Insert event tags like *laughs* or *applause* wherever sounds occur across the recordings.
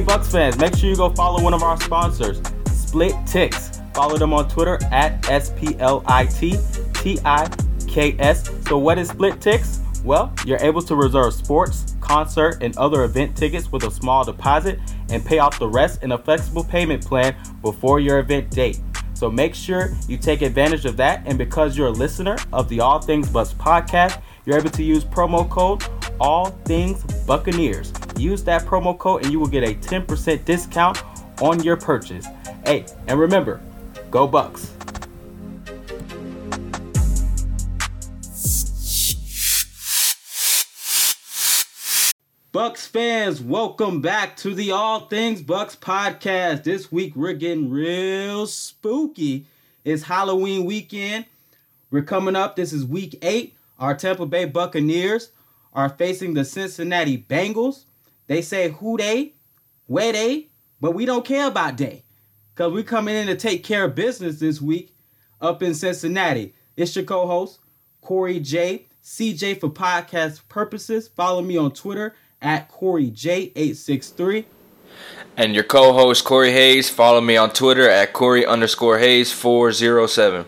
Bucks fans, make sure you go follow one of our sponsors, Split Ticks. Follow them on Twitter at S P L I T T I K S. So what is SplitTiks? Well, you're able to reserve sports, concert, and other event tickets with a small deposit and pay off the rest in a flexible payment plan before your event date. So make sure you take advantage of that. And because you're a listener of the All Things Bucks podcast, you're able to use promo code All Things Buccaneers. Use that promo code and you will get a 10% discount on your purchase. Hey, and remember, go Bucks. Bucks fans, welcome back to the All Things Bucks podcast. This week we're getting real spooky. It's Halloween weekend. We're coming up. This is week eight. Our Tampa Bay Buccaneers are facing the Cincinnati Bengals. They say who they, where they, but we don't care about they. Because we're coming in to take care of business this week up in Cincinnati. It's your co-host, Corey J. CJ for podcast purposes. Follow me on Twitter at Corey J863. And your co-host Cory Hays. Follow me on Twitter at Corey underscore Hayes four zero seven.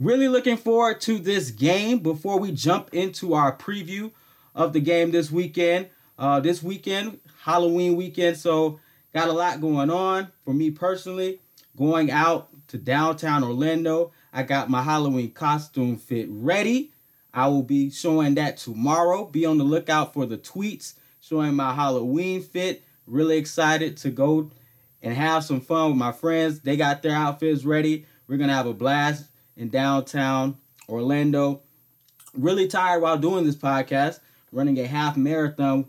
Really looking forward to this game. Before we jump into our preview of the game this weekend, uh, this weekend Halloween weekend, so got a lot going on for me personally. Going out to downtown Orlando, I got my Halloween costume fit ready. I will be showing that tomorrow. Be on the lookout for the tweets showing my Halloween fit. Really excited to go and have some fun with my friends. They got their outfits ready. We're going to have a blast in downtown Orlando. Really tired while doing this podcast, running a half marathon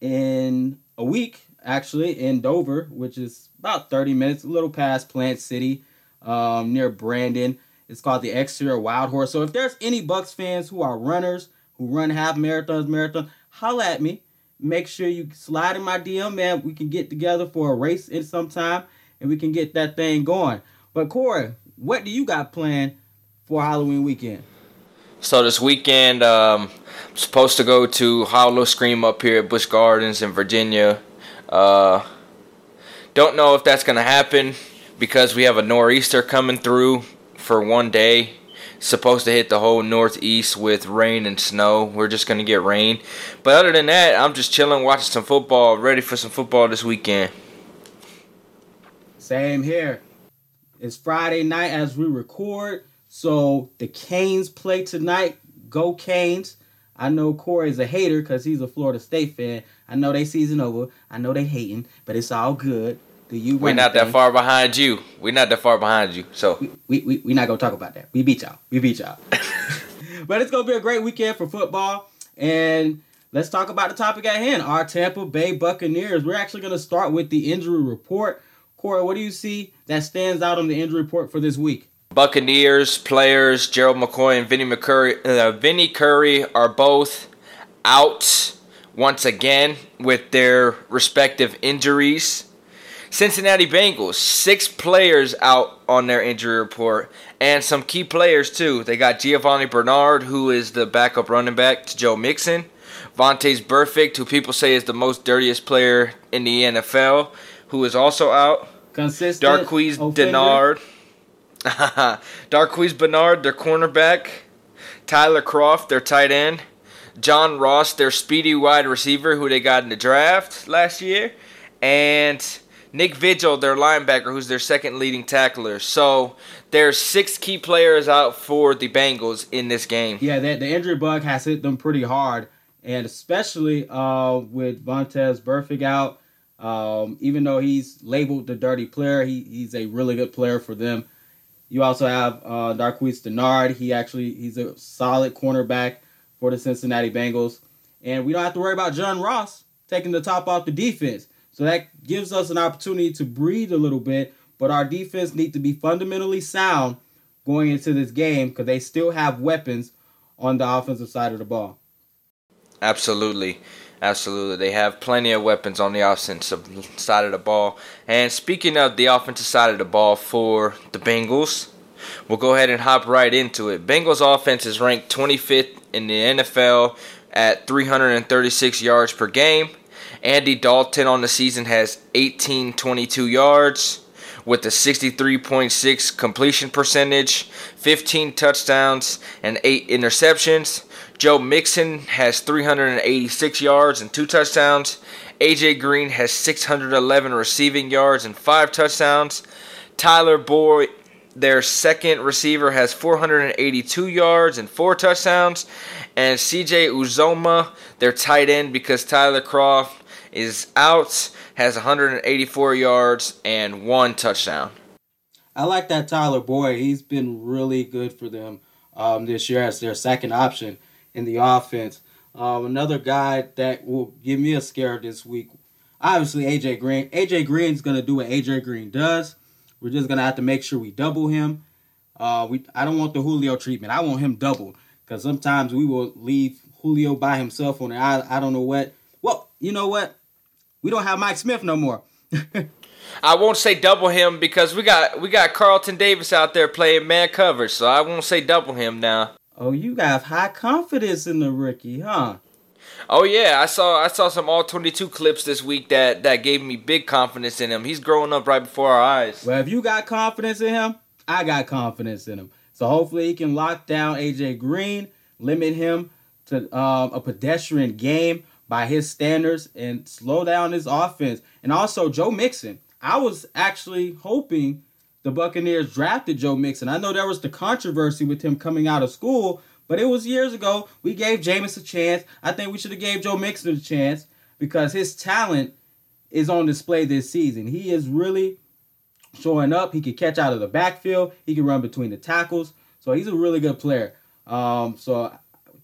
in a week, actually, in Dover, which is about 30 minutes, a little past Plant City, um, near Brandon. It's called the Exterior Wild Horse. So if there's any Bucks fans who are runners who run half marathons, marathon, holla at me. Make sure you slide in my DM, man. We can get together for a race in some time and we can get that thing going. But Corey, what do you got planned for Halloween weekend? So this weekend, um, supposed to go to Howl-O-Scream up here at Busch Gardens in Virginia. Uh, don't know if that's gonna happen because we have a nor'easter coming through for one day. Supposed to hit the whole northeast with rain and snow. We're just gonna get rain. But other than that, I'm just chilling, watching some football, ready for some football this weekend. Same here. It's Friday night as we record, so the Canes play tonight. Go Canes! I know Corey's a hater because he's a Florida State fan. I know they season over. I know they hating, but it's all good. Do you? We're not that far behind you. We're not that far behind you. So we we we we not gonna talk about that. We beat y'all. We beat y'all. *laughs* but it's gonna be a great weekend for football. And let's talk about the topic at hand. Our Tampa Bay Buccaneers. We're actually gonna start with the injury report. Corey, what do you see that stands out on the injury report for this week? Buccaneers players Gerald McCoy and Vinny McCurry, uh, Vinny Curry are both out once again with their respective injuries. Cincinnati Bengals, six players out on their injury report, and some key players too. They got Giovani Bernard, who is the backup running back to Joe Mixon. Vontaze Burfict, who people say is the most dirtiest player in the NFL, who is also out. Consistent. Darqueze Dennard. *laughs* Darqueze Bernard, their cornerback. Tyler Kroft, their tight end. John Ross, their speedy wide receiver, who they got in the draft last year. And Nick Vigil, their linebacker, who's their second leading tackler. So there's six key players out for the Bengals in this game. Yeah, the, injury bug has hit them pretty hard, and especially uh, with Vontaze Burfict out. Um, even though he's labeled the dirty player, he, he's a really good player for them. You also have uh, Darqueze Dennard. He actually he's a solid cornerback for the Cincinnati Bengals, and we don't have to worry about John Ross taking the top off the defense. So that gives us an opportunity to breathe a little bit, but our defense need to be fundamentally sound going into this game because they still have weapons on the offensive side of the ball. Absolutely. Absolutely. They have plenty of weapons on the offensive side of the ball. And speaking of the offensive side of the ball for the Bengals, we'll go ahead and hop right into it. Bengals offense is ranked 25th in the NFL at 336 yards per game. Andy Dalton on the season has 1822 yards with a 63.6 completion percentage, 15 touchdowns, and 8 interceptions. Joe Mixon has 386 yards and 2 touchdowns. AJ Green has 611 receiving yards and 5 touchdowns. Tyler Boyd, their second receiver, has 482 yards and 4 touchdowns. And CJ Uzomah, their tight end, because Tyler Kroft is out, has 184 yards and one touchdown. I like that Tyler Boyd. He's been really good for them um, this year as their second option in the offense. Um, another guy that will give me a scare this week, obviously AJ Green. AJ Green's gonna do what AJ Green does. We're just gonna have to make sure we double him. Uh, we I don't want the Julio treatment. I want him doubled because sometimes we will leave Julio by himself on the I, I don't know what. Well, you know what? We don't have Mike Smith no more. *laughs* I won't say double him because we got we got Carlton Davis out there playing man coverage, so I won't say double him now. Oh, you got high confidence in the rookie, huh? Oh yeah, I saw I saw some all 22 clips this week that that gave me big confidence in him. He's growing up right before our eyes. Well, if you got confidence in him, I got confidence in him. So hopefully he can lock down AJ Green, limit him to um, a pedestrian game by his standards and slow down his offense. And also Joe Mixon. I was actually hoping the Buccaneers drafted Joe Mixon. I know there was the controversy with him coming out of school, but it was years ago. We gave Jameis a chance. I think we should have gave Joe Mixon a chance because his talent is on display this season. He is really showing up. He can catch out of the backfield. He can run between the tackles. So he's a really good player. Um, so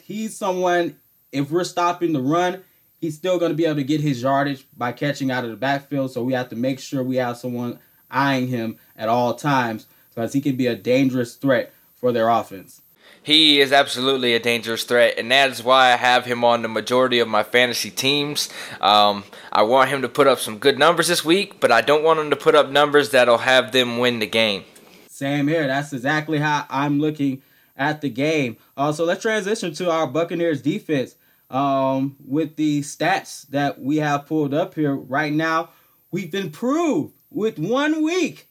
he's someone. If we're stopping the run, he's still going to be able to get his yardage by catching out of the backfield. So we have to make sure we have someone eyeing him at all times because he can be a dangerous threat for their offense. He is absolutely a dangerous threat, and that is why I have him on the majority of my fantasy teams. Um, I want him to put up some good numbers this week, but I don't want him to put up numbers that'll have them win the game. Same here. That's exactly how I'm looking at the game. Also, let's transition to our Buccaneers defense um, with the stats that we have pulled up here right now. We've improved with one week.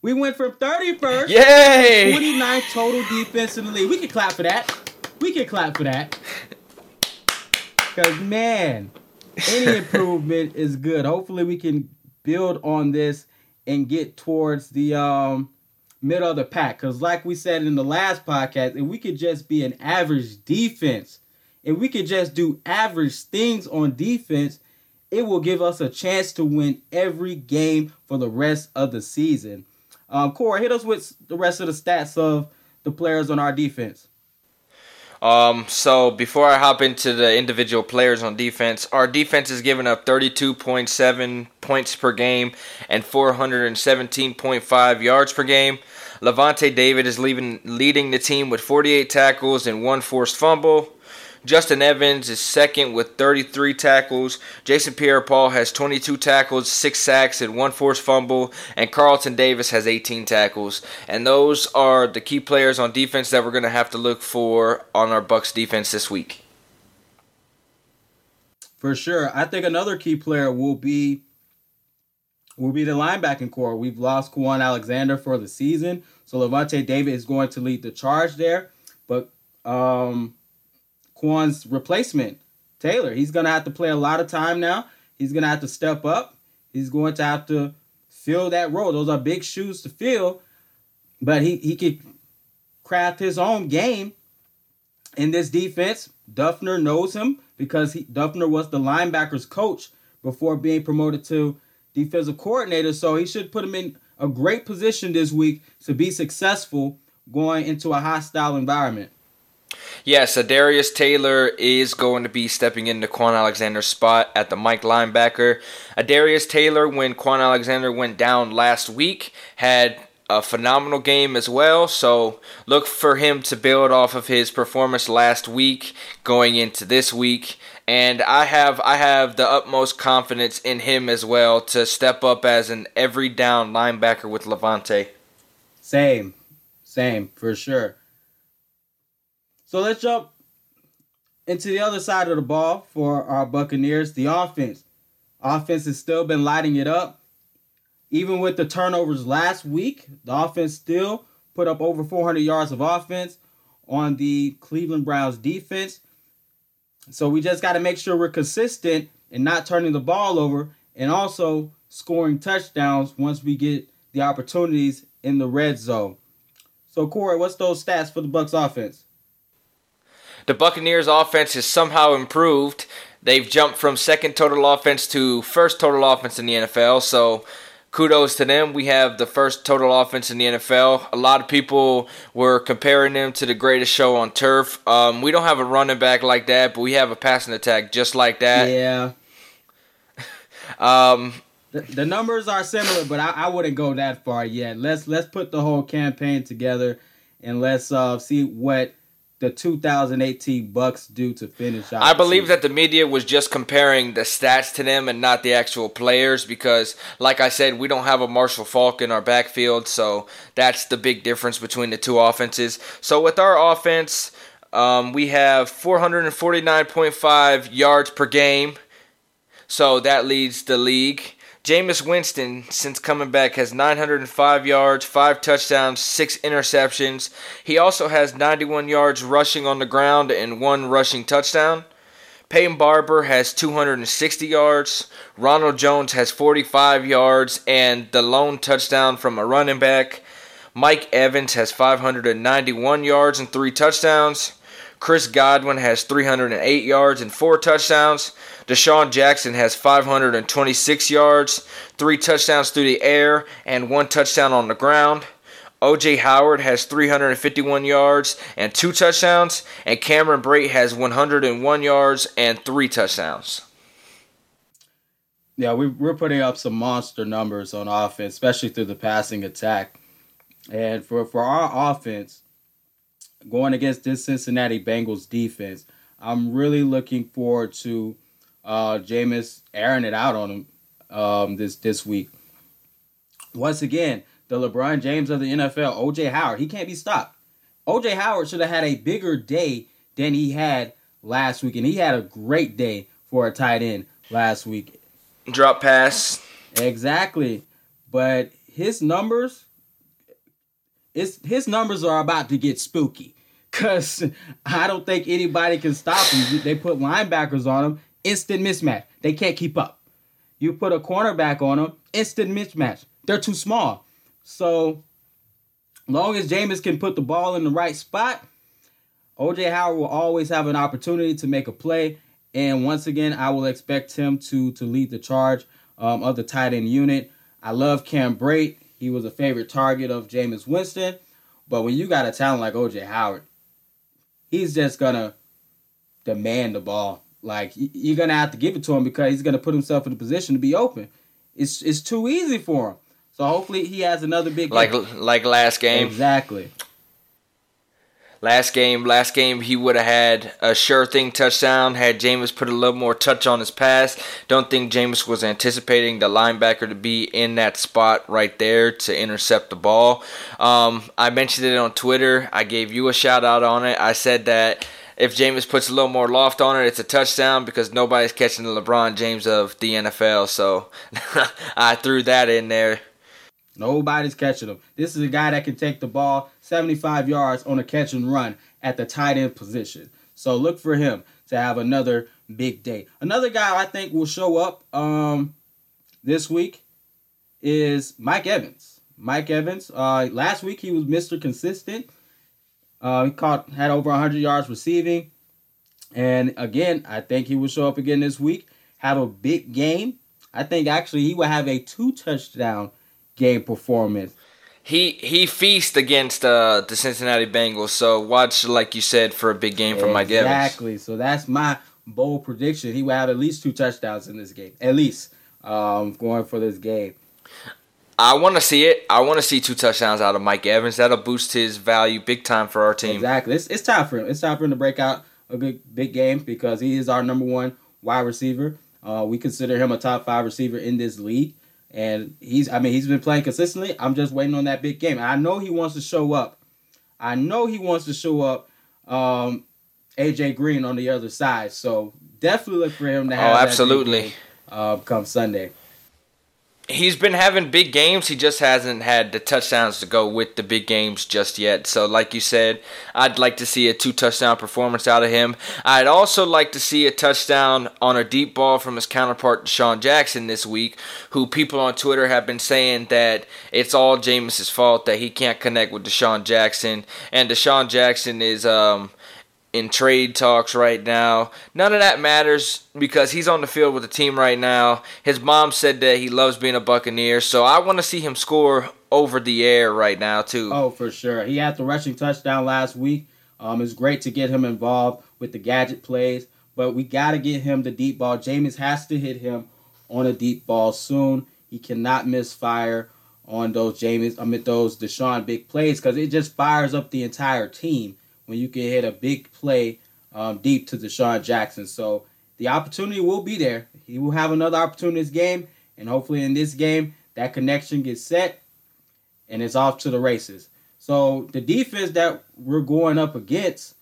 We went from 31st Yay! 29th total defense in the league. We can clap for that. We can clap for that. Because, man, any *laughs* improvement is good. Hopefully, we can build on this and get towards the um, middle of the pack. Because, like we said in the last podcast, if we could just be an average defense, if we could just do average things on defense, it will give us a chance to win every game for the rest of the season. Um, Corey, hit us with the rest of the stats of the players on our defense. Um, so before I hop into the individual players on defense, our defense is giving up 32.7 points per game and 417.5 yards per game. Lavonte David is leaving, leading the team with 48 tackles and one forced fumble. Justin Evans is second with 33 tackles. Jason Pierre-Paul has 22 tackles, 6 sacks, and 1 forced fumble. And Carlton Davis has 18 tackles. And those are the key players on defense that we're going to have to look for on our Bucks defense this week. For sure. I think another key player will be will be the linebacking core. We've lost Kwon Alexander for the season. So Lavonte David is going to lead the charge there. But um Kwon's replacement, Taylor. He's going to have to play a lot of time now. He's going to have to step up. He's going to have to fill that role. Those are big shoes to fill, but he, he could craft his own game in this defense. Duffner knows him because he, Duffner was the linebackers coach before being promoted to defensive coordinator. So he should put him in a great position this week to be successful going into a hostile environment. Yes, Darius Taylor is going to be stepping into Kwon Alexander's spot at the Mike linebacker. Uh, Darius Taylor, when Kwon Alexander went down last week, had a phenomenal game as well. So look for him to build off of his performance last week going into this week. And I have I have the utmost confidence in him as well to step up as an every down linebacker with Lavonte. Same. Same, for sure. So let's jump into the other side of the ball for our Buccaneers, the offense. Offense has still been lighting it up. Even with the turnovers last week, the offense still put up over 400 yards of offense on the Cleveland Browns defense. So we just got to make sure we're consistent and not turning the ball over and also scoring touchdowns once we get the opportunities in the red zone. So Corey, what's those stats for the Bucks offense? The Buccaneers offense has somehow improved. They've jumped from second total offense to first total offense in the NFL. So kudos to them. We have the first total offense in the NFL. A lot of people were comparing them to the greatest show on turf. Um, we don't have a running back like that, but we have a passing attack just like that. Yeah. *laughs* Um, the, the numbers are similar, but I, I wouldn't go that far yet. Let's let's put the whole campaign together and let's uh, see what the 2018 Bucks do to finish out. I believe that the media was just comparing the stats to them and not the actual players because, like I said, we don't have a Marshall Faulk in our backfield, so that's the big difference between the two offenses. So with our offense, um, we have 449.5 yards per game, so that leads the league. Jameis Winston, since coming back, has 905 yards, 5 touchdowns, 6 interceptions. He also has 91 yards rushing on the ground and 1 rushing touchdown. Peyton Barber has 260 yards. Ronald Jones has 45 yards and the lone touchdown from a running back. Mike Evans has 591 yards and 3 touchdowns. Chris Godwin has 308 yards and 4 touchdowns. DeSean Jackson has 526 yards, three touchdowns through the air, and one touchdown on the ground. OJ Howard has 351 yards and two touchdowns, and Cameron Brate has 101 yards and three touchdowns. Yeah, we, we're putting up some monster numbers on offense, especially through the passing attack. And for, for our offense, going against this Cincinnati Bengals defense, I'm really looking forward to uh, Jameis airing it out on him um, this this week. Once again, the LeBron James of the NFL, OJ Howard, he can't be stopped. OJ Howard should have had a bigger day than he had last week, and he had a great day for a tight end last week. Drop pass. Exactly. But his numbers it's, his numbers are about to get spooky because I don't think anybody can stop him. They put linebackers on him, instant mismatch. They can't keep up. You put a cornerback on them, instant mismatch. They're too small. So, long as Jameis can put the ball in the right spot, OJ Howard will always have an opportunity to make a play. And once again, I will expect him to to lead the charge um, of the tight end unit. I love Cam Brate. He was a favorite target of Jameis Winston. But when you got a talent like OJ Howard, he's just gonna demand the ball. Like you're gonna have to give it to him because he's gonna put himself in a position to be open. It's it's too easy for him. So hopefully he has another big game. like like last game. Exactly. Last game, last game, he would have had a sure thing touchdown had Jameis put a little more touch on his pass. Don't think Jameis was anticipating the linebacker to be in that spot right there to intercept the ball. Um, I mentioned it on Twitter. I gave you a shout out on it. I said that if Jameis puts a little more loft on it, it's a touchdown because nobody's catching the LeBron James of the NFL. So *laughs* I threw that in there. Nobody's catching him. This is a guy that can take the ball 75 yards on a catch and run at the tight end position. So look for him to have another big day. Another guy I think will show up um, this week is Mike Evans. Mike Evans. Uh, last week he was Mr. Consistent. Uh, he caught had over 100 yards receiving, and again I think he will show up again this week. Have a big game. I think actually he will have a two touchdown game performance. He he feast against uh, the Cincinnati Bengals, so watch like you said for a big game from Mike Evans. Exactly. So that's my bold prediction. He will have at least two touchdowns in this game. At least um, going for this game. I want to see it. I want to see two touchdowns out of Mike Evans. That'll boost his value big time for our team. Exactly. It's, it's time for him. It's time for him to break out a good big game because he is our number one wide receiver. Uh, we consider him a top five receiver in this league. And he's, I mean, he's been playing consistently. I'm just waiting on that big game. I know he wants to show up I know he wants to show up um, AJ Green on the other side. So definitely look for him to have. Oh, absolutely. Game, uh, come Sunday he's been having big games. He just hasn't had the touchdowns to go with the big games just yet. So, like you said, I'd like to see a two touchdown performance out of him. I'd also like to see a touchdown on a deep ball from his counterpart, DeSean Jackson, this week, who people on Twitter have been saying that it's all Jameis's fault that he can't connect with DeSean Jackson. And DeSean Jackson is. Um, in trade talks right now. None of that matters because he's on the field with the team right now. His mom said that he loves being a Buccaneer, so I want to see him score over the air right now too. Oh, for sure. He had the rushing touchdown last week. Um, it's great to get him involved with the gadget plays, but we got to get him the deep ball. Jameis has to hit him on a deep ball soon. He cannot misfire on those Jameis, I mean those DeSean big plays because it just fires up the entire team when you can hit a big play um, deep to DeSean Jackson. So the opportunity will be there. He will have another opportunity this game, and hopefully in this game that connection gets set and it's off to the races. So the defense that we're going up against,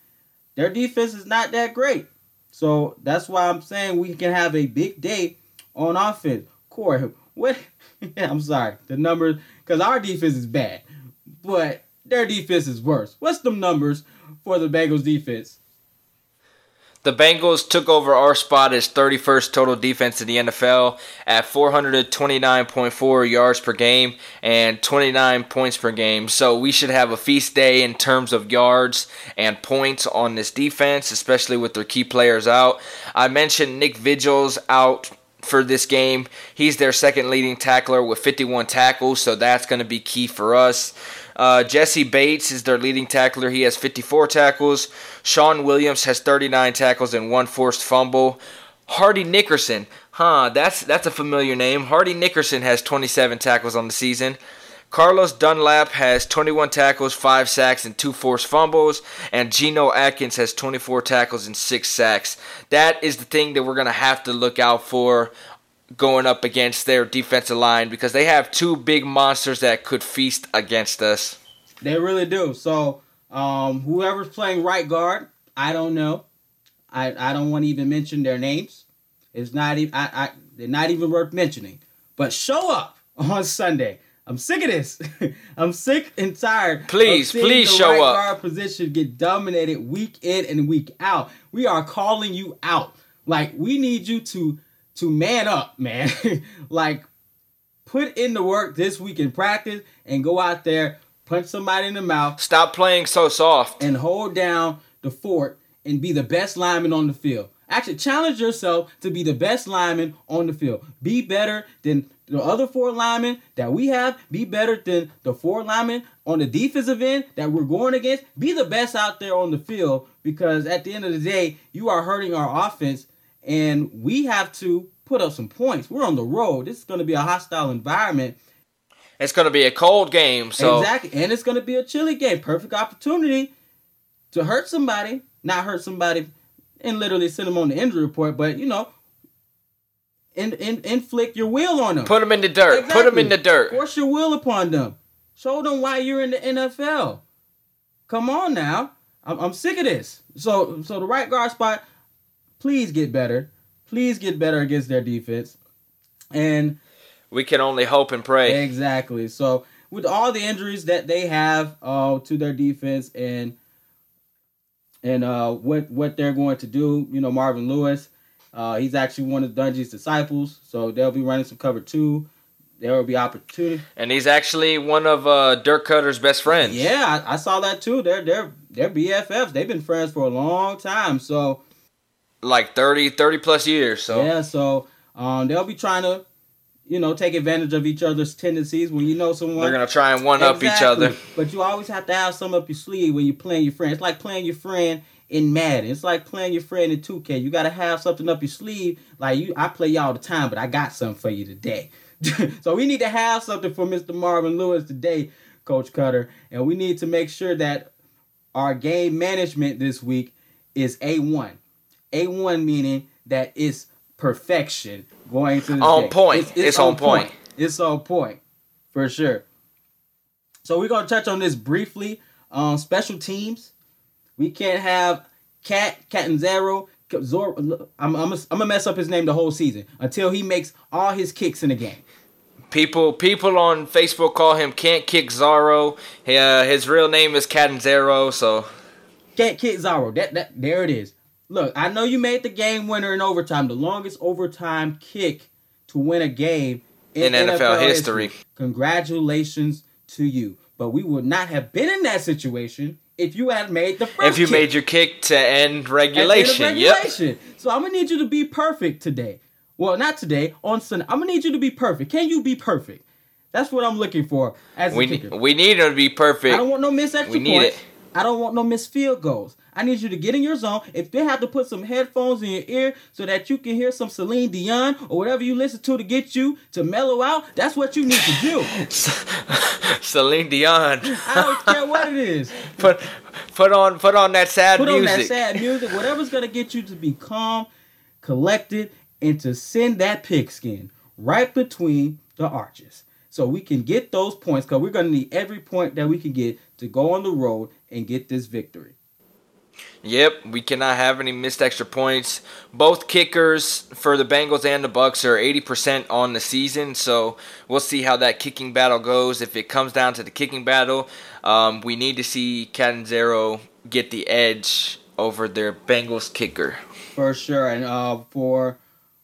their defense is not that great. So that's why I'm saying we can have a big day on offense. Corey, what? *laughs* I'm sorry, the numbers because our defense is bad, but their defense is worse. What's the numbers for the Bengals defense. The Bengals took over our spot as 31st total defense in the NFL at 429.4 yards per game and 29 points per game. So we should have a feast day in terms of yards and points on this defense, especially with their key players out. I mentioned Nick Vigil's out for this game. He's their second leading tackler with 51 tackles, so that's going to be key for us. Uh, Jessie Bates is their leading tackler. He has 54 tackles. Shawn Williams has 39 tackles and one forced fumble. Hardy Nickerson, huh? That's that's a familiar name. Hardy Nickerson has 27 tackles on the season. Carlos Dunlap has 21 tackles, 5 sacks, and 2 forced fumbles. And Geno Atkins has 24 tackles and 6 sacks. That is the thing that we're going to have to look out for going up against their defensive line because they have two big monsters that could feast against us. They really do. So, um, whoever's playing right guard, I don't know. I, I don't want to even mention their names. It's not even I, I they're not even worth mentioning. But show up on Sunday. I'm sick of this. *laughs* I'm sick and tired. Please, please show right up. Guard position get dominated week in and week out. We are calling you out. Like we need you to to man up, man. *laughs* like put in the work this week in practice and go out there, punch somebody in the mouth. Stop playing so soft. And hold down the fort and be the best lineman on the field. Actually, challenge yourself to be the best lineman on the field. Be better than the other four linemen that we have. Be better than the four linemen on the defensive end that we're going against. Be the best out there on the field because at the end of the day, you are hurting our offense and we have to put up some points. We're on the road. This is going to be a hostile environment. It's going to be a cold game, so exactly, and it's going to be a chilly game. Perfect opportunity to hurt somebody, not hurt somebody, and literally send them on the injury report. But you know, in, inflict your will on them. Put them in the dirt. Exactly. Put them in the dirt. Force your will upon them. Show them why you're in the NFL. Come on now. I'm, I'm sick of this. So so the right guard spot please get better. Please get better against their defense. And we can only hope and pray. Exactly. So with all the injuries that they have uh, to their defense and and uh, what what they're going to do, you know, Marvin Lewis, uh, he's actually one of Dungy's disciples, so they'll be running some cover two. There will be opportunity, and he's actually one of uh, Dirk Koetter's best friends. Yeah, I, I saw that too. They're they're they're BFFs. They've been friends for a long time, so like 30, 30 plus years. So yeah, so um, they'll be trying to, you know, take advantage of each other's tendencies. When you know someone, they're gonna try and one exactly. up each other. But you always have to have some up your sleeve when you're playing your friend. It's like playing your friend in Madden. It's like playing your friend in 2K. You gotta have something up your sleeve. Like you, I play you all the time, but I got something for you today. *laughs* so we need to have something for Mr. Marvin Lewis today, Coach Koetter, and we need to make sure that our game management this week is a one. A1 meaning that it's perfection going to the on game. point. It's, it's, it's on, on point. point. It's on point for sure. So we're gonna touch on this briefly. Um, special teams. We can't have Cat Catanzaro. Zor, I'm, I'm, I'm gonna mess up his name the whole season until he makes all his kicks in the game. People people on Facebook call him Can't Kick Zaro. Uh, his real name is Catanzaro, so Can't Kick Zaro. That that there it is. Look, I know you made the game winner in overtime, the longest overtime kick to win a game in, in NFL, NFL history. history. Congratulations to you. But we would not have been in that situation if you had made the first If you kick. made your kick to end regulation. End regulation. Yep. So I'm gonna need you to be perfect today. Well, not today, on Sunday. I'm gonna need you to be perfect. Can you be perfect? That's what I'm looking for as we, a kicker. We need him to be perfect. I don't want no missed extra we points. It. I don't want no missed field goals. I need you to get in your zone. If they have to put some headphones in your ear so that you can hear some Celine Dion or whatever you listen to to get you to mellow out, that's what you need to do. *laughs* Celine Dion. I don't care what it is. *laughs* Put put on put on that sad put music. Put on that sad music. Whatever's gonna get you to be calm, collected, and to send that pigskin right between the arches. So we can get those points because we're gonna need every point that we can get to go on the road and get this victory. Yep, we cannot have any missed extra points. Both kickers for the Bengals and the Bucks are 80% on the season, so we'll see how that kicking battle goes. If it comes down to the kicking battle, um, we need to see Catanzaro get the edge over their Bengals kicker. For sure, and uh, for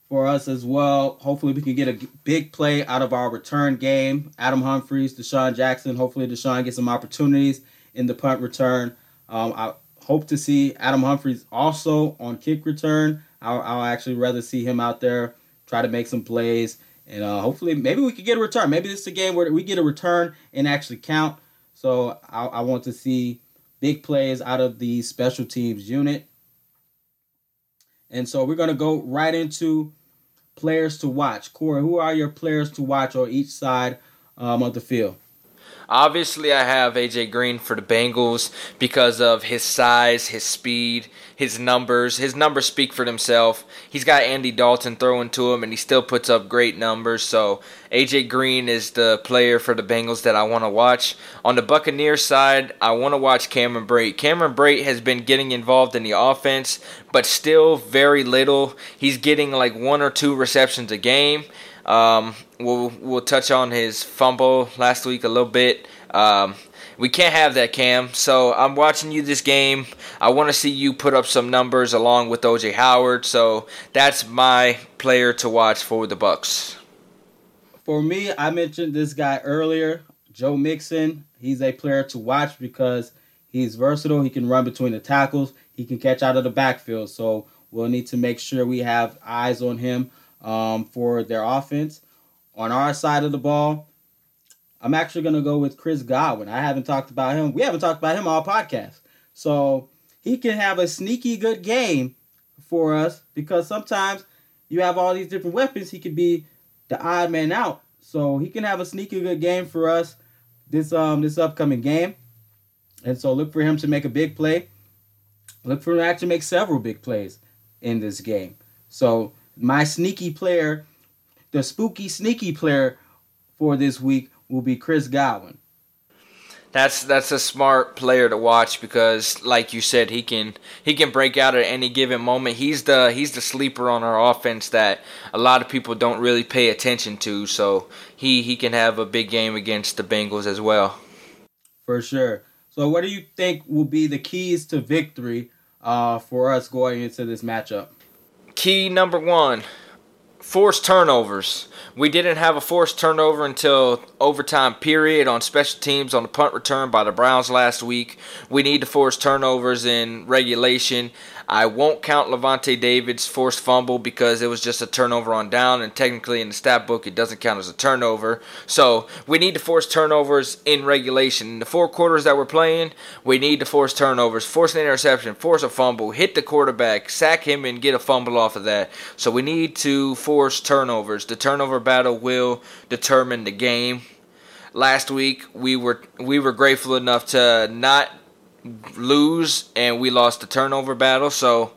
for us as well. Hopefully, we can get a big play out of our return game. Adam Humphries, DeSean Jackson. Hopefully, DeSean gets some opportunities in the punt return. Um, I hope to see Adam Humphries also on kick return. I'll, I'll, actually rather see him out there try to make some plays. And uh, hopefully, maybe we could get a return. Maybe this is a game where we get a return and actually count. So I, I want to see big plays out of the special teams unit. And so we're going to go right into players to watch. Corey, who are your players to watch on each side um, of the field? Obviously, I have AJ Green for the Bengals because of his size, his speed, his numbers. His numbers speak for themselves. He's got Andy Dalton throwing to him, and he still puts up great numbers. So, AJ Green is the player for the Bengals that I want to watch. On the Buccaneers side, I want to watch Cameron Brate. Cameron Brate has been getting involved in the offense, but still very little. He's getting like one or two receptions a game. Um, we'll we'll touch on his fumble last week a little bit. Um, we can't have that, Cam. So I'm watching you this game. I want to see you put up some numbers along with OJ Howard. So that's my player to watch for the Bucks. For me, I mentioned this guy earlier, Joe Mixon. He's a player to watch because he's versatile. He can run between the tackles. He can catch out of the backfield. So we'll need to make sure we have eyes on him um, for their offense. On our side of the ball, I'm actually going to go with Chris Godwin. I haven't talked about him. We haven't talked about him all podcast. So he can have a sneaky good game for us because sometimes you have all these different weapons. He could be the odd man out. So he can have a sneaky good game for us this um this upcoming game. And so look for him to make a big play. Look for him to actually make several big plays in this game. So my sneaky player, the spooky sneaky player for this week will be Chris Godwin. That's that's a smart player to watch because, like you said, he can he can break out at any given moment. He's the he's the sleeper on our offense that a lot of people don't really pay attention to. So he he can have a big game against the Bengals as well. For sure. So, what do you think will be the keys to victory uh, for us going into this matchup? Key number one forced turnovers. We didn't have a forced turnover until overtime period on special teams on the punt return by the Browns last week. We need to force turnovers in regulation. I won't count Lavonte David's forced fumble because it was just a turnover on down, and technically in the stat book it doesn't count as a turnover. So we need to force turnovers in regulation. In the four quarters that we're playing, we need to force turnovers, force an interception, force a fumble, hit the quarterback, sack him, and get a fumble off of that. So we need to force turnovers. The turnover battle will determine the game. Last week we were we were grateful enough to not lose and we lost the turnover battle. So,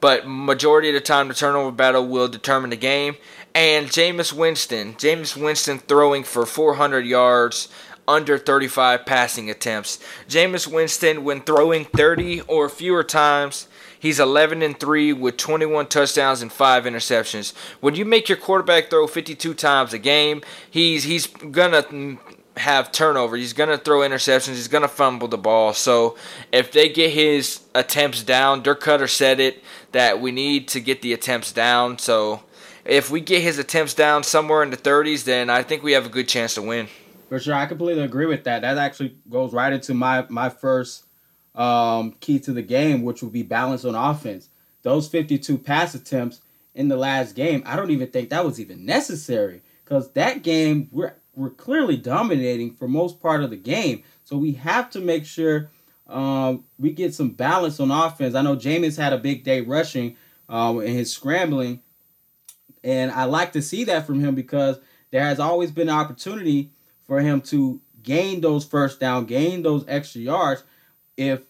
but majority of the time, the turnover battle will determine the game. And Jameis Winston, Jameis Winston throwing for 400 yards under 35 passing attempts. Jameis Winston, when throwing 30 or fewer times, he's 11 and 3 with 21 touchdowns and 5 interceptions. When you make your quarterback throw 52 times a game, he's he's gonna have turnover. He's gonna throw interceptions. He's gonna fumble the ball. So if they get his attempts down, Dirk Koetter said it that we need to get the attempts down. So if we get his attempts down somewhere in the 30s, then I think we have a good chance to win. For sure, I completely agree with that. That actually goes right into my my first um, key to the game, which will be balance on offense. Those 52 pass attempts in the last game, I don't even think that was even necessary because that game we're we're clearly dominating for most part of the game. So we have to make sure um, we get some balance on offense. I know Jameis had a big day rushing um, in his scrambling, and I like to see that from him because there has always been an opportunity for him to gain those first down, gain those extra yards if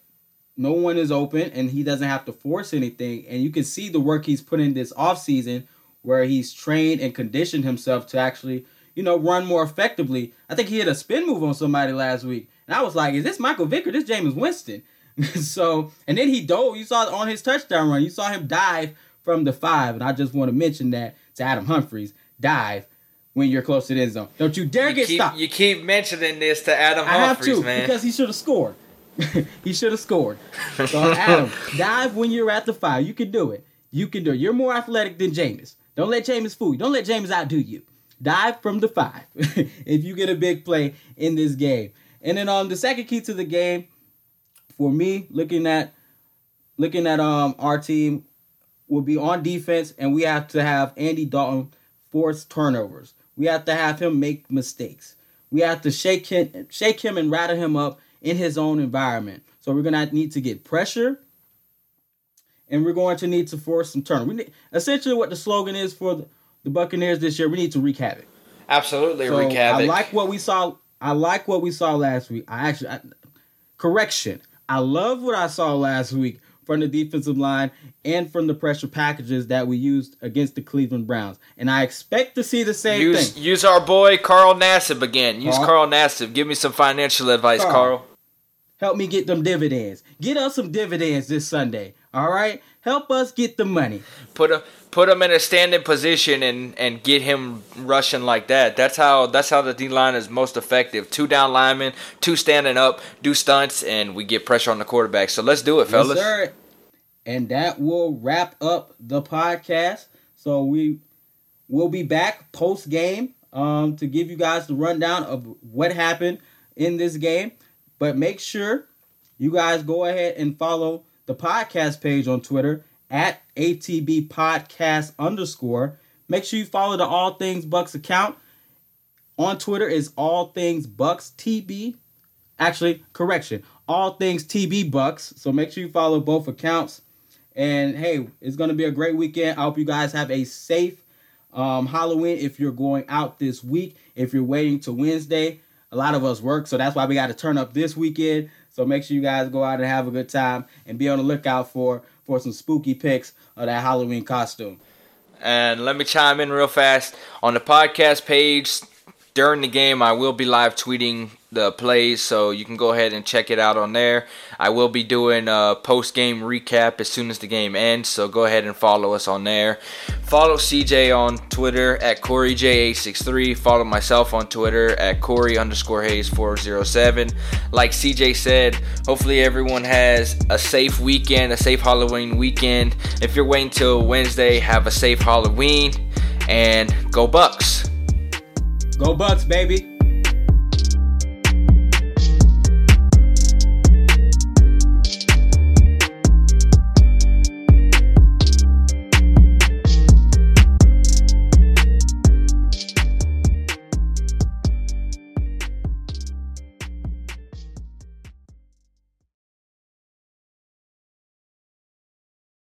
no one is open and he doesn't have to force anything. And you can see the work he's put in this offseason where he's trained and conditioned himself to actually, you know, run more effectively. I think he hit a spin move on somebody last week. And I was like, is this Michael Vick or this Jameis Winston? *laughs* so, and then he dove. You saw on his touchdown run, you saw him dive from the five. And I just want to mention that to Adam Humphries dive when you're close to the end zone. Don't you dare You get keep, stopped. you keep mentioning this to Adam I have Humphries, to man. because he should have scored. *laughs* he should have scored. So Adam, *laughs* dive when you're at the five. You can do it. You can do it. You're more athletic than Jameis. Don't let Jameis fool you. Don't let Jameis outdo you. Dive from the five *laughs* if you get a big play in this game. And then um the second key to the game for me, looking at looking at um our team will be on defense, and we have to have Andy Dalton force turnovers. We have to have him make mistakes. We have to shake him, shake him, and rattle him up in his own environment. So we're gonna need to get pressure, and we're going to need to force some turnovers. We need, essentially, what the slogan is for the, the Buccaneers this year: we need to wreak havoc. Absolutely, So wreak havoc. I like what we saw. I like what we saw last week. I actually, I, correction. I love what I saw last week from the defensive line and from the pressure packages that we used against the Cleveland Browns, and I expect to see the same use thing. use our boy Carl Nassib again. Use Carl? Carl Nassib. Give me some financial advice, Carl. Carl. Help me get them dividends. Get us some dividends this Sunday. All right, help us get the money. Put him put him in a standing position and and get him rushing like that. That's how that's how the D line is most effective. Two down linemen, two standing up, do stunts, and we get pressure on the quarterback. So let's do it, fellas. Yes, sir. And that will wrap up the podcast. So we will be back post game um, to give you guys the rundown of what happened in this game. But make sure you guys go ahead and follow the podcast page on Twitter at ATB Podcast underscore. Make sure you follow the All Things Bucks account. On Twitter is All Things Bucks TB. Actually, correction. All Things TB Bucks. So make sure you follow both accounts. And hey, it's going to be a great weekend. I hope you guys have a safe um, Halloween if you're going out this week. If you're waiting to Wednesday, a lot of us work, so that's why we got to turn up this weekend. So make sure you guys go out and have a good time and be on the lookout for for some spooky pics of that Halloween costume. And let me chime in real fast on the podcast page. During the game, I will be live tweeting the plays, so you can go ahead and check it out on there. I will be doing a post game recap as soon as the game ends, so go ahead and follow us on there. Follow CJ on Twitter at CoreyJ863. Follow myself on Twitter at Corey underscore Hays 407. Like CJ said, hopefully everyone has a safe weekend, a safe Halloween weekend. If you're waiting till Wednesday, have a safe Halloween and go Bucks. Go Bucks, baby!